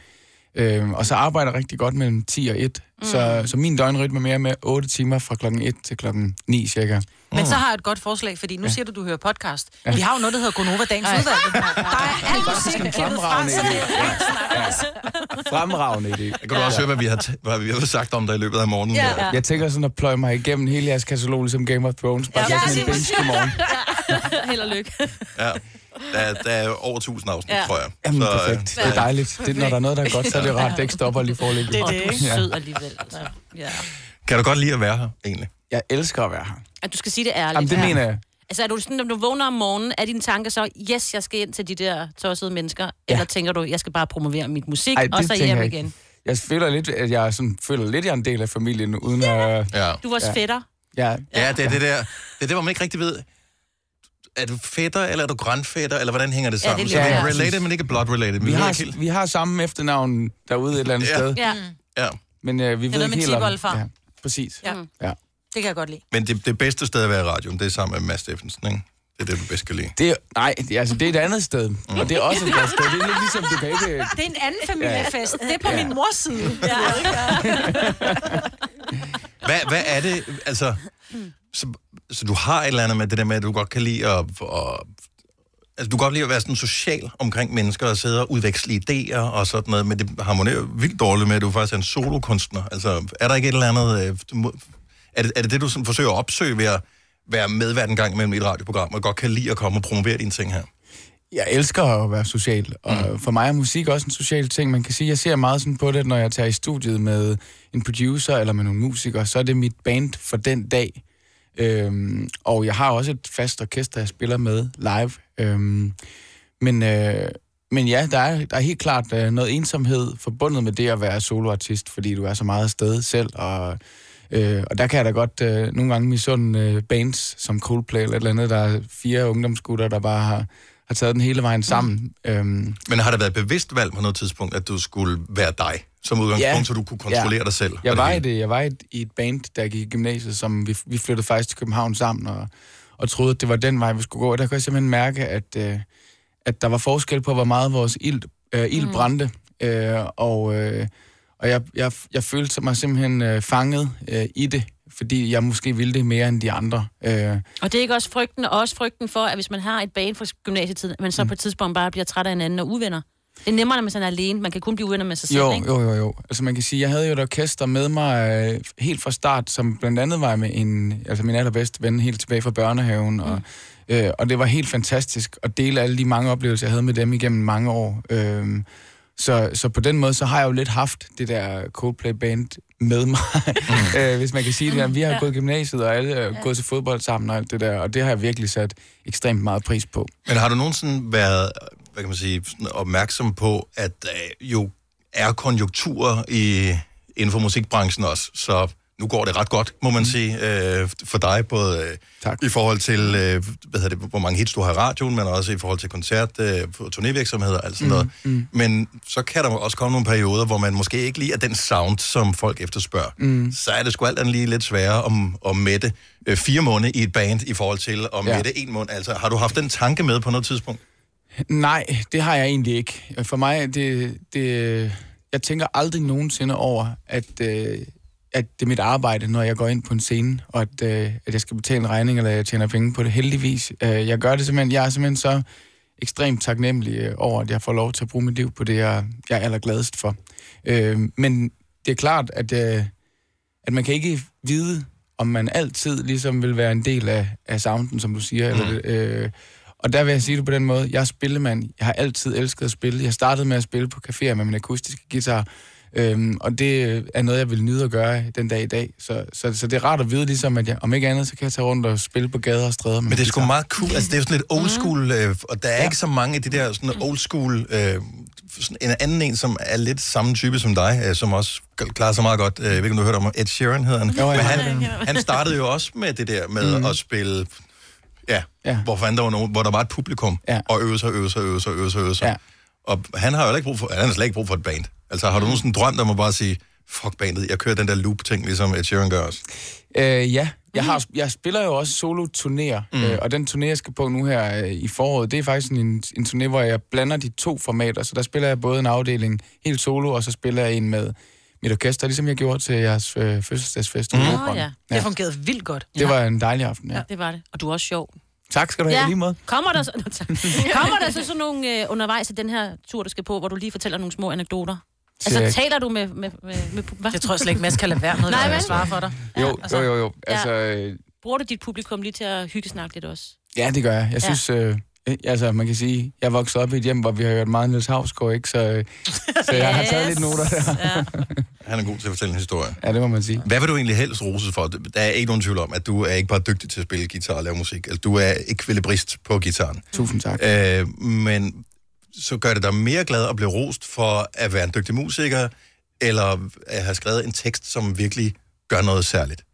Øhm, og så arbejder jeg rigtig godt mellem 10 og 1. Mm. Så, så min døgnrytme er mere med 8 timer fra klokken 1 til klokken 9 cirka. Men så har jeg et godt forslag, fordi nu siger du, du hører podcast. Ja. Vi har jo noget, der hedder Gonova Dagens Ej. Udvalgte. Der er alt musik en klippet fra, fremragende så det idé. er Fremragende idé. Kan du også høre, hvad vi, har t- hvad vi har sagt om dig i løbet af morgenen. Ja. Jeg tænker sådan at pløje mig igennem hele jeres katalog, ligesom Game of Thrones. Bare Ja, ja, sådan en binge i morgen. Held og lykke. Ja. Der, er- der er over 1000 afsnit, Ja. tror jeg. Jamen, Så, øh, perfekt. Det er dejligt. Det, når der er noget, der er godt, så er det rart, det ikke stopper lige forlægget. Det er det, ikke? Sød alligevel. Altså. Ja. Kan du godt lide at være her, egentlig? Jeg elsker at være her. At du skal sige det ærligt. Jamen, det Ja. mener jeg. Altså, er du sådan, når du vågner om morgenen, er dine tanker så, yes, jeg skal ind til de der tossede mennesker? Ja. Eller tænker du, jeg skal bare promovere mit musik, Ej, og så hjem jeg igen? Jeg føler lidt, at jeg sådan, føler lidt, at jeg er en del af familien, uden at... Ja. Du er vores Ja. fætter. Ja, Ja, det er det der, det er det, hvor man ikke rigtig ved, er du fætter, eller er du grandfætter, eller hvordan hænger det Ja, det sammen? så vi er related, men ikke blood related. vi ved har, helt- vi har samme efternavn derude et eller andet Ja. sted. Ja. Ja. Men øh, vi ved ikke med helt om... tipoldefar. Ja, præcis. Ja. Ja. Det kan jeg godt lide. Men det, det bedste sted at være i radioen, det er sammen med Mads Steffensen, ikke? Det er det, du bedst kan lide. Det er, nej, det, altså, det er et andet sted. Mm. Og det er også et godt sted. Det er lidt ligesom, du kan ikke... Det er en anden familiefest. Det er på Ja. min mors side. Ja. Hvad, hvad er det, altså... Så, så du har et eller andet med det der med, at du godt kan lide at... at altså, du kan godt lide at være sådan social omkring mennesker og sidde og udveksle idéer og sådan noget, men det harmonerer vildt dårligt med, at du faktisk er en solokunstner. Altså, er der ikke et eller andet... øh, du må- Er det, er det det, du sådan forsøger at opsøge ved at være medvært en gang imellem i et radioprogram, og godt kan lide at komme og promovere dine ting her? Jeg elsker at være social, og mm. for mig er musik også en social ting. Man kan sige, jeg ser meget sådan på det, når jeg tager i studiet med en producer eller med nogle musikere, så er det mit band for den dag. Øhm, og jeg har også et fast orkester, jeg spiller med live. Øhm, men, øh, men ja, der er, der er helt klart øh, noget ensomhed forbundet med det at være soloartist, fordi du er så meget afsted selv, og Øh, og der kan jeg da godt øh, nogle gange misunde øh, bands som Coldplay eller et eller andet, der er fire ungdomsgutter, der bare har, har taget den hele vejen sammen. Mm. Øhm, Men har det været et bevidst valg på noget tidspunkt, at du skulle være dig som udgangspunkt, Ja. så du kunne kontrollere Ja. dig selv? Jeg var, det, jeg var i, et, i et band, der gik i gymnasiet, som vi, vi flyttede faktisk til København sammen, og, og troede, at det var den vej, vi skulle gå. Og der kunne jeg simpelthen mærke, at, øh, at der var forskel på, hvor meget vores ild, øh, ild Mm. brændte. Øh, og øh, og jeg, jeg, jeg følte mig simpelthen øh, fanget øh, i det. fordi jeg måske ville det mere end de andre. Øh, Og det er ikke også frygten, og også frygten for, at hvis man har et bane fra gymnasietiden, man så mm. på et tidspunkt bare bliver træt af hinanden og uvenner. Det er nemmere, når man sådan er alene. Man kan kun blive uvenner med sig selv, Jo, ikke? jo, jo, jo. Altså man kan sige, jeg havde jo et orkester med mig øh, helt fra start, som blandt andet var med en, altså min allerbedste ven helt tilbage fra børnehaven, og, øh, og det var helt fantastisk at dele alle de mange oplevelser, jeg havde med dem igennem mange år. Øh, så, så på den måde, så har jeg jo lidt haft det der Coldplay-band med mig, mm. øh, hvis man kan sige det. Vi har Ja. ja. gået i gymnasiet, og alle er gået til fodbold sammen og alt det der, og det har jeg virkelig sat ekstremt meget pris på. Men har du nogensinde været, hvad kan man sige, sådan opmærksom på, at der jo er konjunkturer i, inden for musikbranchen også, så nu går det ret godt, må man Mm. sige, øh, for dig, både øh, i forhold til, øh, hvad hedder det, hvor mange hits du har i radioen, men også i forhold til koncert, øh, turnévirksomheder og alt sådan noget. Mm. Men så kan der også komme nogle perioder, hvor man måske ikke lige er den sound, som folk efterspørger. Mm. Så er det sgu alt andet lige lidt sværere om, at mætte øh, fire måneder i et band i forhold til at Ja. mætte en måned. Altså, har du haft den tanke med på noget tidspunkt? Nej, det har jeg egentlig ikke. For mig, det, det, jeg tænker aldrig nogensinde over, at, øh, at det er mit arbejde, når jeg går ind på en scene, og at, øh, at jeg skal betale en regning, eller jeg tjener penge på det. Heldigvis. Øh, jeg gør det simpelthen, jeg er simpelthen så ekstremt taknemmelig øh, over, at jeg får lov til at bruge mit liv på det, jeg, jeg er allergladest for. Øh, men det er klart, at, øh, at man kan ikke vide, om man altid ligesom vil være en del af, af sounden, som du siger. Mm. Eller, det, øh, og der vil jeg sige det på den måde, jeg er spillemand. Jeg har altid elsket at spille. Jeg startede med at spille på caféer med min akustiske guitar, øhm, og det er noget, jeg vil nyde at gøre den dag i dag. Så, så, så det er rart at vide, ligesom, at jeg, om ikke andet, så kan jeg tage rundt og spille på gader og stræder. Men det er sgu meget cool. Altså, det er jo sådan lidt old school, øh, og der er ja. ikke så mange af de der sådan old school... Øh, sådan en anden en, som er lidt samme type som dig, øh, som også klarer sig meget godt. Øh, jeg ved ikke, om du har hørt om Ed Sheeran, hedder han. Jo, ja. Men han, han startede jo også med det der med mm. at spille... Ja, Ja. ja. Hvor, fanden der var nogen, hvor der var et publikum, Ja. og øve sig, øve sig, øve sig, øve sig, øve sig. Ja. Og han har jo ikke brug for, han har slet ikke brug for et band. Altså, har du nogen sådan en drøm, der må bare sige, fuck bandet, jeg kører den der loop-ting, ligesom Ed Sheeran gør også? Øh, ja, jeg, har, jeg spiller jo også solo-turnéer, Mm. mm. øh, og den turné, jeg skal på nu her øh, i foråret, det er faktisk en, en turné, hvor jeg blander de to formater. Så der spiller jeg både en afdeling helt solo, og så spiller jeg en med mit orkester, ligesom jeg gjorde til jeres øh, fødselsdagsfest. Mm. Åh Operen. ja, det fungerede vildt godt. Det var en dejlig aften, ja. Ja, det var det. Og du er også sjov. Tak skal du have, ja. lige måde. Kommer der, så. Kommer der så sådan nogle øh, undervejs i den her tur, du skal på, hvor du lige fortæller nogle små anekdoter? Altså, Til- taler du med... med, med, med hvad? Jeg tror slet ikke, Mads kan lade være med, Nej, at svare for dig. Jo, jo, jo, jo. Ja. Altså, øh, Bruger du dit publikum lige til at hyggesnakke lidt også? ja, det gør jeg. Jeg Ja. synes, øh, altså, man kan sige, jeg voksede op i et hjem, hvor vi har hørt meget Niels Hausgaard, ikke? Så, øh, så jeg har taget lidt noter der. Ja. Han er god til at fortælle en historie. Ja, det må man sige. Hvad vil du egentlig helst roses for? Der er ikke nogen tvivl om, at du er ikke bare dygtig til at spille guitar og lave musik. Altså, du er ekvilibrist på gitaren. Tusind tak. Øh, men så gør det dig mere glad at blive rost for at være en dygtig musiker, eller at have skrevet en tekst, som virkelig gør noget særligt?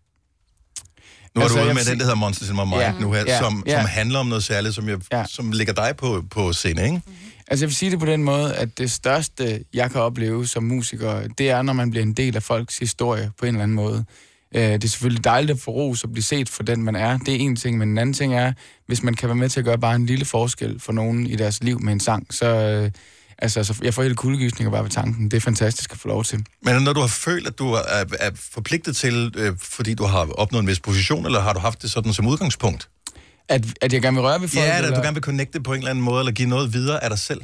Nu er Altså, du ude med den, der hedder Monsters in My Mind Ja, nu her, ja, som, ja. som handler om noget særligt, som, jeg, Ja. som ligger dig på, på scene, ikke? Altså jeg vil sige det på den måde, at det største, jeg kan opleve som musiker, det er, når man bliver en del af folks historie på en eller anden måde. Øh, Det er selvfølgelig dejligt at få ros og blive set for den, man er. Det er en ting, men en anden ting er, hvis man kan være med til at gøre bare en lille forskel for nogen i deres liv med en sang, så... Altså, så jeg får helt kuldegysninger bare ved tanken. Det er fantastisk at få lov til. Men når du har følt, at du er, er forpligtet til, øh, fordi du har opnået en vis position, eller har du haft det sådan som udgangspunkt? At, at jeg gerne vil røre ved folk? Ja, at eller? du gerne vil connecte på en eller anden måde, eller give noget videre af dig selv.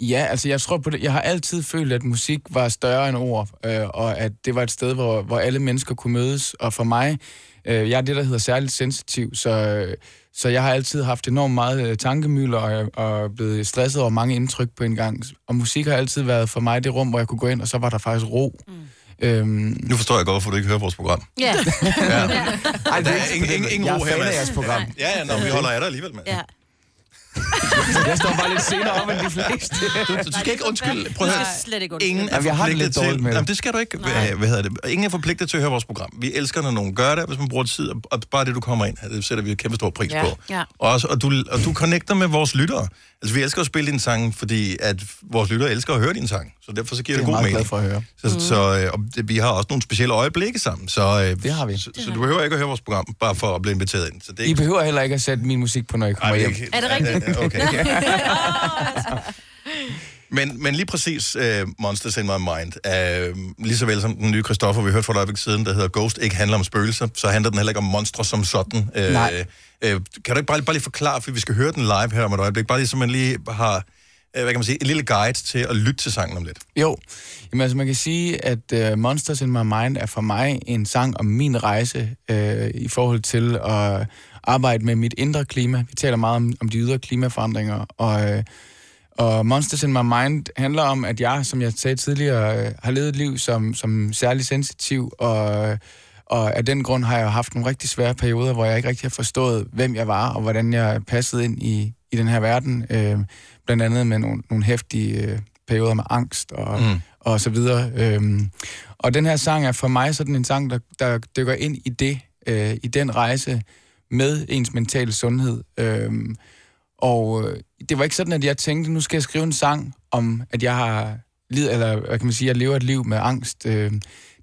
Ja, altså jeg tror på det. Jeg har altid følt, at musik var større end ord, øh, og at det var et sted, hvor, hvor alle mennesker kunne mødes. Og for mig, øh, jeg er det, der hedder særligt sensitiv, så, øh, så jeg har altid haft enormt meget øh, tankemøller og, og blevet stresset over mange indtryk på en gang. Og musik har altid været for mig det rum, hvor jeg kunne gå ind, og så var der faktisk ro. Mm. Øhm, Nu forstår jeg godt, hvorfor du ikke hører vores program. Ja. ja. Ej, der er ingen, ingen, ingen jeg ro er her, fan af jeres program. Ja, ja, nå, vi holder af dig alligevel, med. Ja. Jeg står bare lidt senere op end de fleste. Du, du skal ikke undskylde. Prøv at høre. slet ikke undskylde. Ingen er Jamen, jeg har det forpligtet lidt til... med det. Jamen, det skal du ikke. Hvad, hvad hedder det? Ingen er forpligtet til at høre vores program. Vi elsker, når nogen gør det, hvis man bruger tid, og- bare det, du kommer ind, det sætter vi kæmpe stor pris Ja. på. Ja. Og, også, og, du, og du connecter med vores lyttere. Altså, vi elsker at spille din sang, fordi at vores lyttere elsker at høre din sang. Så derfor så giver Det det, er god jeg meget mening. glad for at høre. Så, mm. så øh, og det, vi har også nogle specielle øjeblikke sammen. Så, øh, Det har vi. Så, så du behøver ikke at høre vores program, bare for at blive inviteret ind. Så det er I ikke... behøver heller ikke at sætte min musik på, når I kommer Ej, hjem. ikke- Er det rigtigt? Okay. Men, men lige præcis uh, Monsters in My Mind, uh, lige så vel som den nye Christoffer, vi hørte for et øjeblik siden, der hedder Ghost, ikke handler om spøgelser, så handler den heller ikke om monstre som sådan. Uh, Nej. Øh, kan du ikke bare, bare lige forklare, for vi skal høre den live her om et øjeblik, bare lige så man lige har, øh, hvad kan man sige, en lille guide til at lytte til sangen om lidt. Jo, Jamen, altså, man kan sige, at uh, Monsters in My Mind er for mig en sang om min rejse uh, i forhold til at arbejde med mit indre klima. Vi taler meget om, om de ydre klimaforandringer, og, uh, og Monsters in My Mind handler om, at jeg, som jeg sagde tidligere, uh, har levet et liv som, som særlig sensitiv, og, og af den grund har jeg haft nogle rigtig svære perioder, hvor jeg ikke rigtig har forstået, hvem jeg var, og hvordan jeg passede ind i, i den her verden. Uh, blandt andet med nogle, nogle hæftige uh, perioder med angst og, mm. og så videre. Øhm, og den her sang er for mig sådan en sang, der, der dykker ind i det, øh, i den rejse med ens mentale sundhed. Øhm, og øh, det var ikke sådan, at jeg tænkte, nu skal jeg skrive en sang om, at jeg har lid, eller hvad kan man sige, jeg lever et liv med angst. Øh,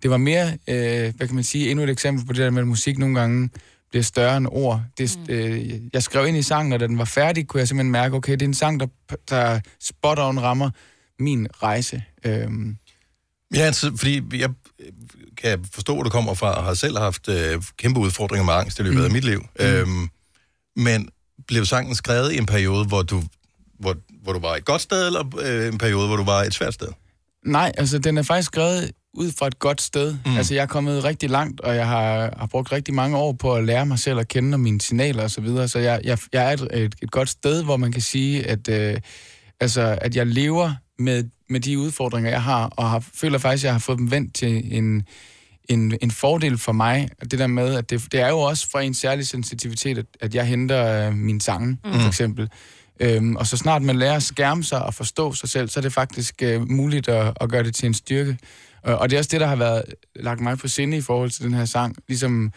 det var mere, øh, hvad kan man sige, endnu et eksempel på det der med, at musik nogle gange bliver større end ord. Det, øh, jeg skrev ind i sangen, og da den var færdig, kunne jeg simpelthen mærke, okay, det er en sang, der, der spot on rammer min rejse. Øhm. Ja, altså, fordi jeg kan forstå, hvor du kommer fra, og har selv haft øh, kæmpe udfordringer med angst i løbet mm. af mit liv. Mm. Øhm, men blev sangen skrevet i en periode, hvor du, hvor, hvor du var et godt sted, eller øh, en periode, hvor du var et svært sted? Nej, altså den er faktisk skrevet ud fra et godt sted. Mm. Altså jeg er kommet rigtig langt, og jeg har, har brugt rigtig mange år på at lære mig selv at kende og mine signaler osv., så, videre. så jeg, jeg, jeg er et, et, et godt sted, hvor man kan sige, at, øh, altså, at jeg lever med, med de udfordringer, jeg har, og har, føler faktisk, at jeg har fået dem vendt til en, en, en fordel for mig. Det der med, at det, det er jo også fra en særlig sensitivitet, at, at jeg henter øh, mine sange, mm. for eksempel. Øhm, og så snart man lærer at skærme sig og forstå sig selv, så er det faktisk øh, muligt at, at gøre det til en styrke. Øh, og det er også det, der har været lagt mig på sinde i forhold til den her sang. Ligesom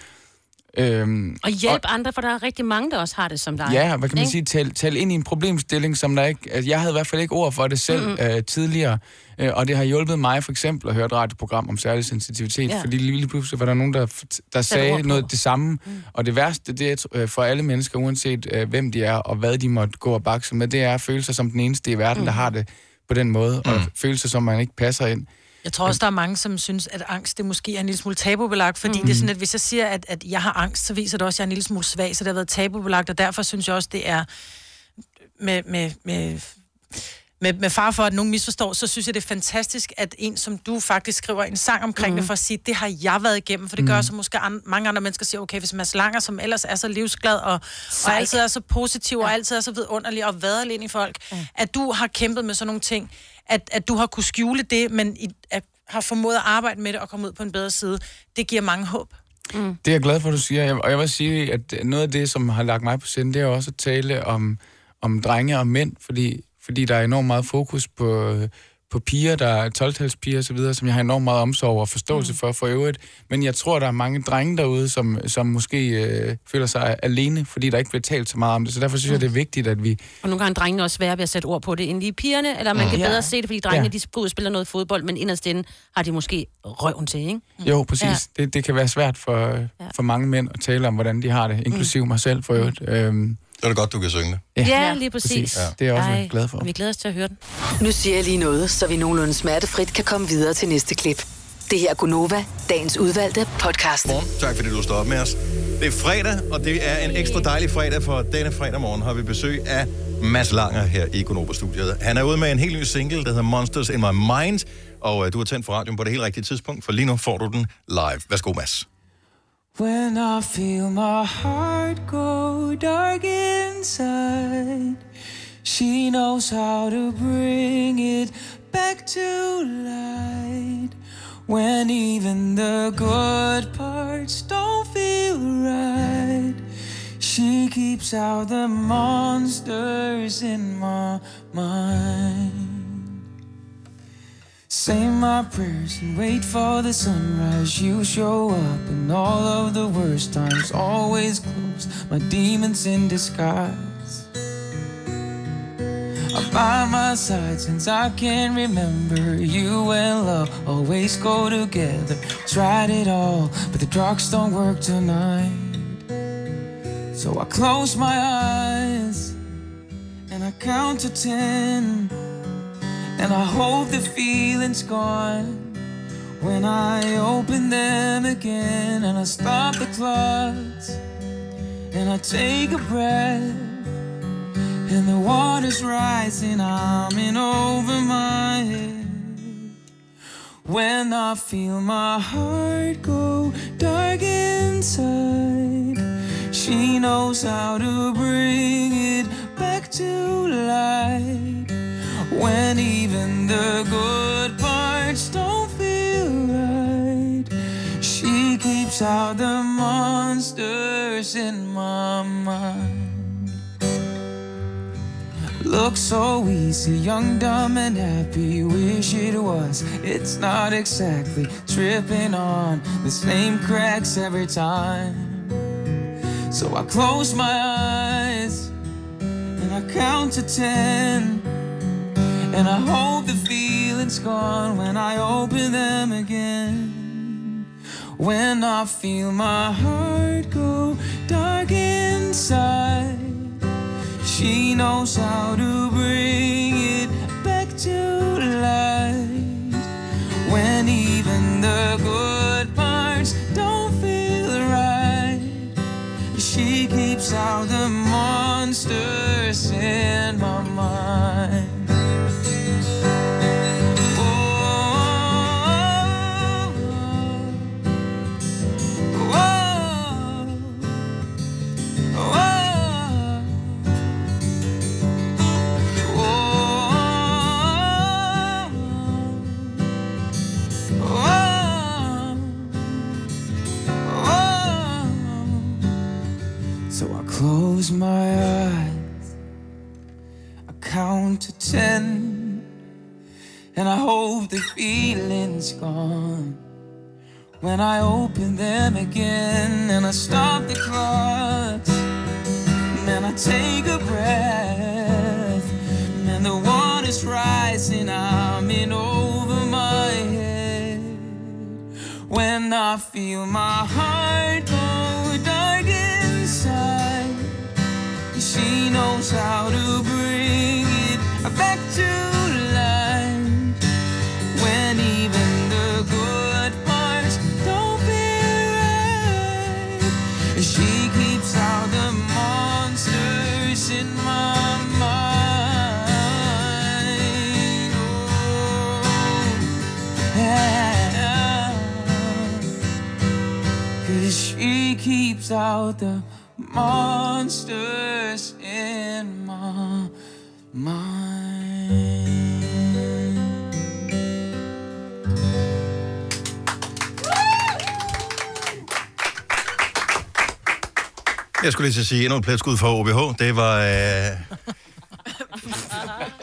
Øhm, og hjælp og, andre, for der er rigtig mange, der også har det som dig. Ja, hvad kan man ikke? sige, tal, tal ind i en problemstilling, som der ikke... Altså, jeg havde i hvert fald ikke ord for det selv mm-hmm. øh, tidligere, øh, og det har hjulpet mig for eksempel at høre et radioprogram om særlig sensitivitet, Ja. fordi lige pludselig var der nogen, der, der sagde noget det samme, mm. og det værste, det er øh, for alle mennesker, uanset øh, hvem de er, og hvad de måtte gå og bakse med, det er at føle sig som den eneste i verden, mm. der har det på den måde, og føle sig som, man ikke passer ind. Jeg tror også, der er mange, som synes, at angst det måske er en lille smule tabubelagt, fordi mm. det er sådan, at hvis jeg siger, at, at jeg har angst, så viser det også, at jeg er en lille smule svag, så det har været tabubelagt, og derfor synes jeg også, det er med, med, med, med, med far for, at nogen misforstår, så synes jeg, det er fantastisk, at en som du faktisk skriver en sang omkring mm. det, for at sige, det har jeg været igennem, for det gør Mhm. så måske an, mange andre mennesker siger, okay, hvis Mads Langer, som ellers er så livsglad, og, og altid er så positiv, ja. og altid er så vidunderlig, og vader ind i folk, ja. at du har kæmpet med sådan nogle ting, at, at du har kunne skjule det, men i, at, har formået at arbejde med det og komme ud på en bedre side, det giver mange håb. Mm. Det er jeg glad for, at du siger. Og jeg vil sige, at noget af det, som har lagt mig på sinde, det er også at tale om, om drenge og mænd, fordi, fordi der er enormt meget fokus på, på piger, der er 12-talspiger og så videre, som jeg har enormt meget omsorg og forståelse mm. for for øvrigt. Men jeg tror, der er mange drenge derude, som, som måske øh, føler sig alene, fordi der ikke bliver talt så meget om det. Så derfor synes jeg, det er vigtigt, at vi... Og nogle gange er drengene også svære ved at sætte ord på det, end lige pigerne, eller man Mm. kan Ja. bedre se det, fordi drengene Ja. de går ud og spiller noget fodbold, men inderst inde har de måske røven til, ikke? Jo, præcis. Ja. Ja. Det, det kan være svært for, for mange mænd at tale om, hvordan de har det, inklusiv mig selv for øvrigt. Øhm, Så er det godt, du kan synge det. Ja, ja lige præcis. Ja. Det er jeg også Ej, glad for. Vi glæder os til at høre den. Nu siger jeg lige noget, så vi nogenlunde smertefrit kan komme videre til næste klip. Det her er Gunova, dagens udvalgte podcast. Tak fordi du står op med os. Det er fredag, og det er en ekstra dejlig fredag, for denne fredag morgen har vi besøg af Mads Langer her i Konoba-studiet. Han er ude med en helt ny single, der hedder Monsters in My Mind, og uh, du har tændt for radioen på det helt rigtige tidspunkt, for lige nu får du den live. Værsgo, Mads. When I feel my heart go dark inside, she knows how to bring it back to light. When even the good parts don't feel right, she keeps out the monsters in my mind. Say my prayers and wait for the sunrise. You show up in all of the worst times, always close. My demons in disguise. I'm by my side since I can remember. You and love always go together. Tried it all, but the drugs don't work tonight. So I close my eyes and I count to ten. And I hope the feeling's gone when I open them again. And I stop the clocks and I take a breath. And the water's rising, I'm in over my head. When I feel my heart go dark inside, she knows how to bring it back to light. When even the good parts don't feel right, she keeps out the monsters in my mind. Look so easy, young, dumb, and happy. Wish it was. It's not exactly tripping on the same cracks every time. So I close my eyes and I count to ten. And I hope the feeling's gone when I open them again. When I feel my heart go dark inside. She knows how to bring it back to light when even the good parts don't feel right. She keeps out the monsters in my mind. Feeling's gone. When I open them again, and I stop the clocks, and I take a breath, and the water's rising, I'm in over my head. When I feel my heart go dark inside, she knows how to bring it back to keeps out the monsters in my mind. Jeg skulle lige til at sige endnu et pletskud fra OBH. Det var... Øh... Ej,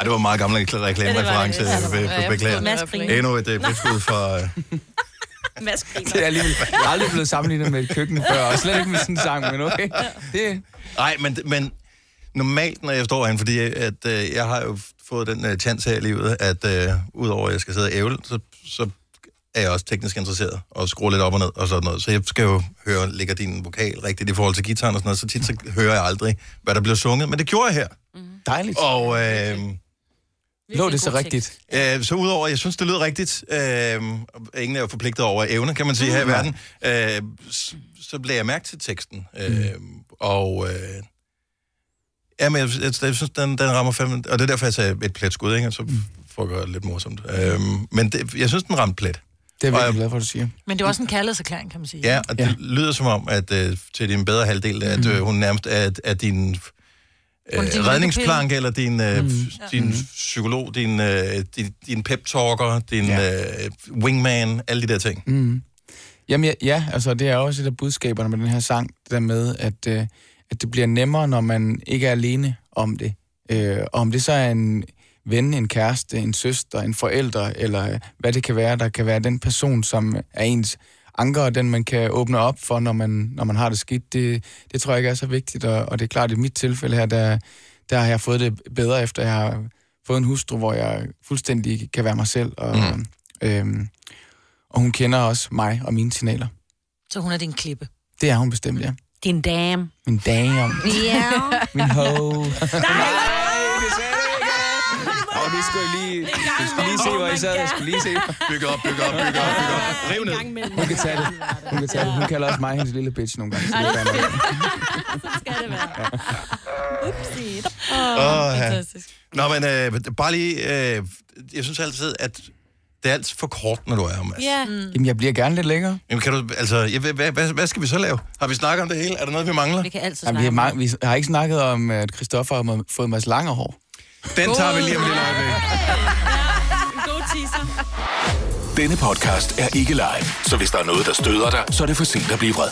det var en meget gammel reklamereference. Ja, det var det. Be- be- Beklager. Endnu et øh, pletskud fra... Øh... Mads griner. Det er alligevel, jeg er aldrig blevet sammenlignet med et køkken før, og slet ikke med sådan en sang, men okay. Det, Nej, men, men normalt, når jeg står herinde, fordi at, øh, jeg har jo fået den øh, chance her i livet, at øh, udover at jeg skal sidde og ævle, så, så er jeg også teknisk interesseret og skruer lidt op og ned og sådan noget. Så jeg skal jo høre, ligger din vokal rigtigt i forhold til gitaren og sådan noget, så tit så hører jeg aldrig, hvad der bliver sunget. Men det gjorde jeg her. Dejligt. Og øh, Lå det så rigtigt? øh, så udover, at jeg synes, det lyder rigtigt, øh, ingen er jo forpligtet over evne, kan man sige, her i verden, øh, så blev jeg mærke til teksten. Øh, Og øh, ja, men jeg, jeg, jeg synes, den, den rammer fem, og det er derfor, jeg sagde et plet skud, ikke? Og så får jeg gøre det lidt morsomt. Øh, men det, jeg synes, den ramte plet. Det er jeg- glad for, at du siger. Men det er også en kærlighedserklæring, kan man sige. Ja, og det ja. lyder som om, at øh, til din bedre halvdel, at øh, hun nærmest er, er din øh, Hun er din redningsplank, eller din, øh, Mm. din psykolog, din, øh, din, din pep-talker, din ja. øh, wingman, alle de der ting. Mm. Jamen ja, ja, altså det er også et af budskaberne med den her sang, det der med, at, øh, at det bliver nemmere, når man ikke er alene om det. Øh, og om det så er en ven, en kæreste, en søster, en forælder, eller øh, hvad det kan være, der kan være den person, som er ens anker, og den man kan åbne op for, når man, når man har det skidt, det, det tror jeg ikke er så vigtigt, og, og det er klart, i mit tilfælde her, der, der har jeg fået det bedre, efter jeg har fået en hustru, hvor jeg fuldstændig kan være mig selv, og, mm. øhm, og hun kender også mig og mine signaler. Så hun er din klippe. Det er hun bestemt, ja. Din dame. Min dame. Ja. Min ho. Og vi skulle lige, vi skulle lige se, hvor I sad. Jeg skulle lige se. Bygge op, bygge op, bygge op, bygge op. Riv ned. Hun kan tage det. Hun kan tage det. Hun kalder også mig hendes lille bitch nogle gange. Så det er. Så skal det være. Upsi. Åh, ja. Nå, men øh, bare lige... Øh, jeg synes altid, at det er alt for kort, når du er her, Mads. Ja. Jamen, jeg bliver gerne lidt længere. Jamen, kan du, altså, jeg, hvad, hvad, hvad skal vi så lave? Har vi snakket om det hele? Er der noget, vi mangler? Vi kan altid Jamen, vi, har, vi har ikke snakket om, at Christoffer har fået Mads Langer hår. Den tager vi lige om lille øjeblik. God teaser. Denne podcast er ikke live, så hvis der er noget, der støder dig, så er det for sent at blive vred.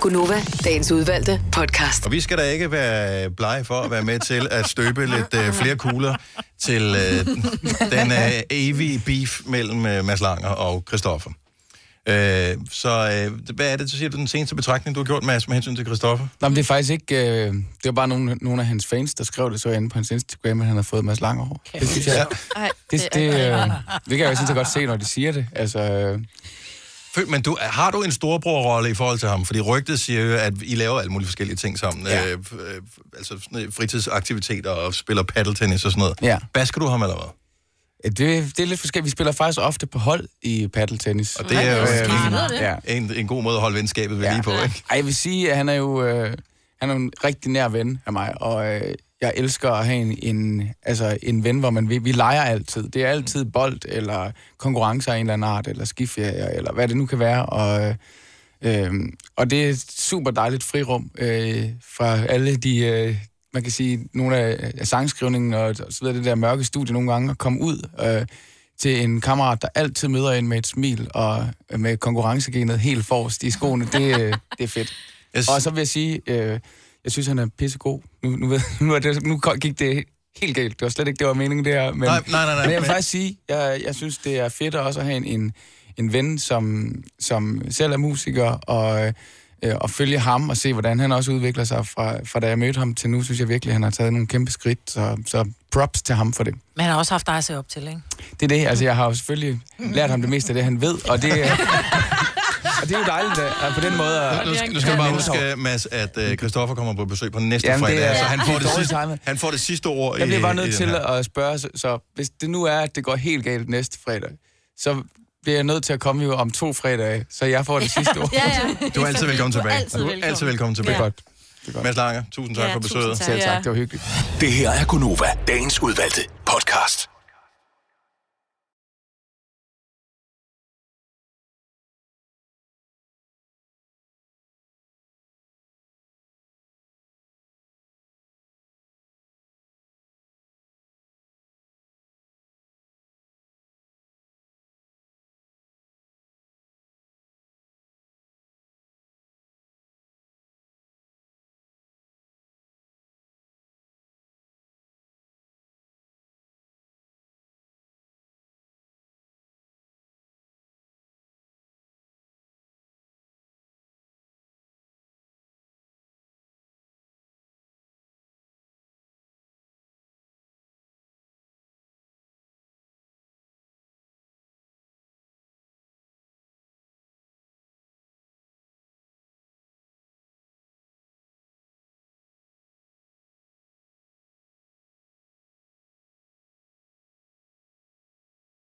Gunova, dagens udvalgte podcast. Og vi skal da ikke være blege for at være med til at støbe lidt øh, flere kugler til øh, den øh, evige beef mellem øh, Mads Langer og Christoffer. Øh, så øh, hvad er det, så siger du, den seneste betragtning, du har gjort, Mads, med hensyn til Christoffer? Nå, men det er faktisk ikke... Øh, det var bare nogle, nogle af hans fans, der skrev det så inde på hans Instagram, at han havde fået Mads Langer hår. Det synes jeg... Ej, Det, det, øh, det kan jeg jo sådan set godt se, når de siger det. Altså, øh, Men du, har du en storbrorrolle i forhold til ham? Fordi rygtet siger jo, at I laver alle mulige forskellige ting sammen. Ja. Øh, øh, altså fritidsaktiviteter og spiller paddeltennis og sådan noget. Ja. Basker du ham eller hvad? Det, det er lidt forskelligt. Vi spiller faktisk ofte på hold i paddeltennis. Og det er jo Øh, ja. en, en god måde at holde venskabet ved ja. lige på, ikke? Ej, jeg vil sige, at han er jo øh, han er jo en rigtig nær ven af mig, og øh, jeg elsker at have en, en, altså en ven, hvor man vi, vi leger altid. Det er altid bold, eller konkurrencer af en eller anden art, eller skiferier, eller hvad det nu kan være, og... Øh, Øhm, og det er et super dejligt frirum øh, fra alle de, øh, man kan sige, nogle af, af sangskrivningen og, så videre, det der mørke studie nogle gange, at komme ud øh, til en kammerat, der altid møder en med et smil og øh, med konkurrencegenet helt forrest i skoene. Det, øh, det er fedt. Yes. Og så vil jeg sige, øh, jeg synes, han er pissegod. Nu, nu, ved, nu, er det, nu gik det helt galt. Det var slet ikke, det var meningen, det her. Men, Nej, nej, nej, nej, men jeg vil faktisk sige, jeg, jeg synes, det er fedt også at have en, en, en ven, som, som selv er musiker, og, øh, og følge ham og se, hvordan han også udvikler sig fra, fra da jeg mødte ham til nu, synes jeg virkelig, at han har taget nogle kæmpe skridt, så, så props til ham for det. Men han har også haft dig at se op til, ikke? Det er det, altså jeg har jo selvfølgelig lært ham det meste af det, han ved, og det, og det er jo dejligt at, på den måde at... Nu, skal- nu skal du bare huske, Mads, at uh, Christoffer kommer på besøg på næste Jamen, det fredag, er- så han får, det sidste, timet. han får det sidste ord Jeg bliver i, bare i nødt til at spørge, så, så hvis det nu er, at det går helt galt næste fredag, så bliver jeg nødt til at komme jo om to fredage, så jeg får det sidste ord. Ja, ja. Du er altid velkommen tilbage. altid Du er velkommen. altid velkommen tilbage. Det er godt. Mads Langer, tusind tak Ja, for besøget. tak. Selv Ja. tak, det var hyggeligt. Det her er Gunova, dagens udvalgte podcast.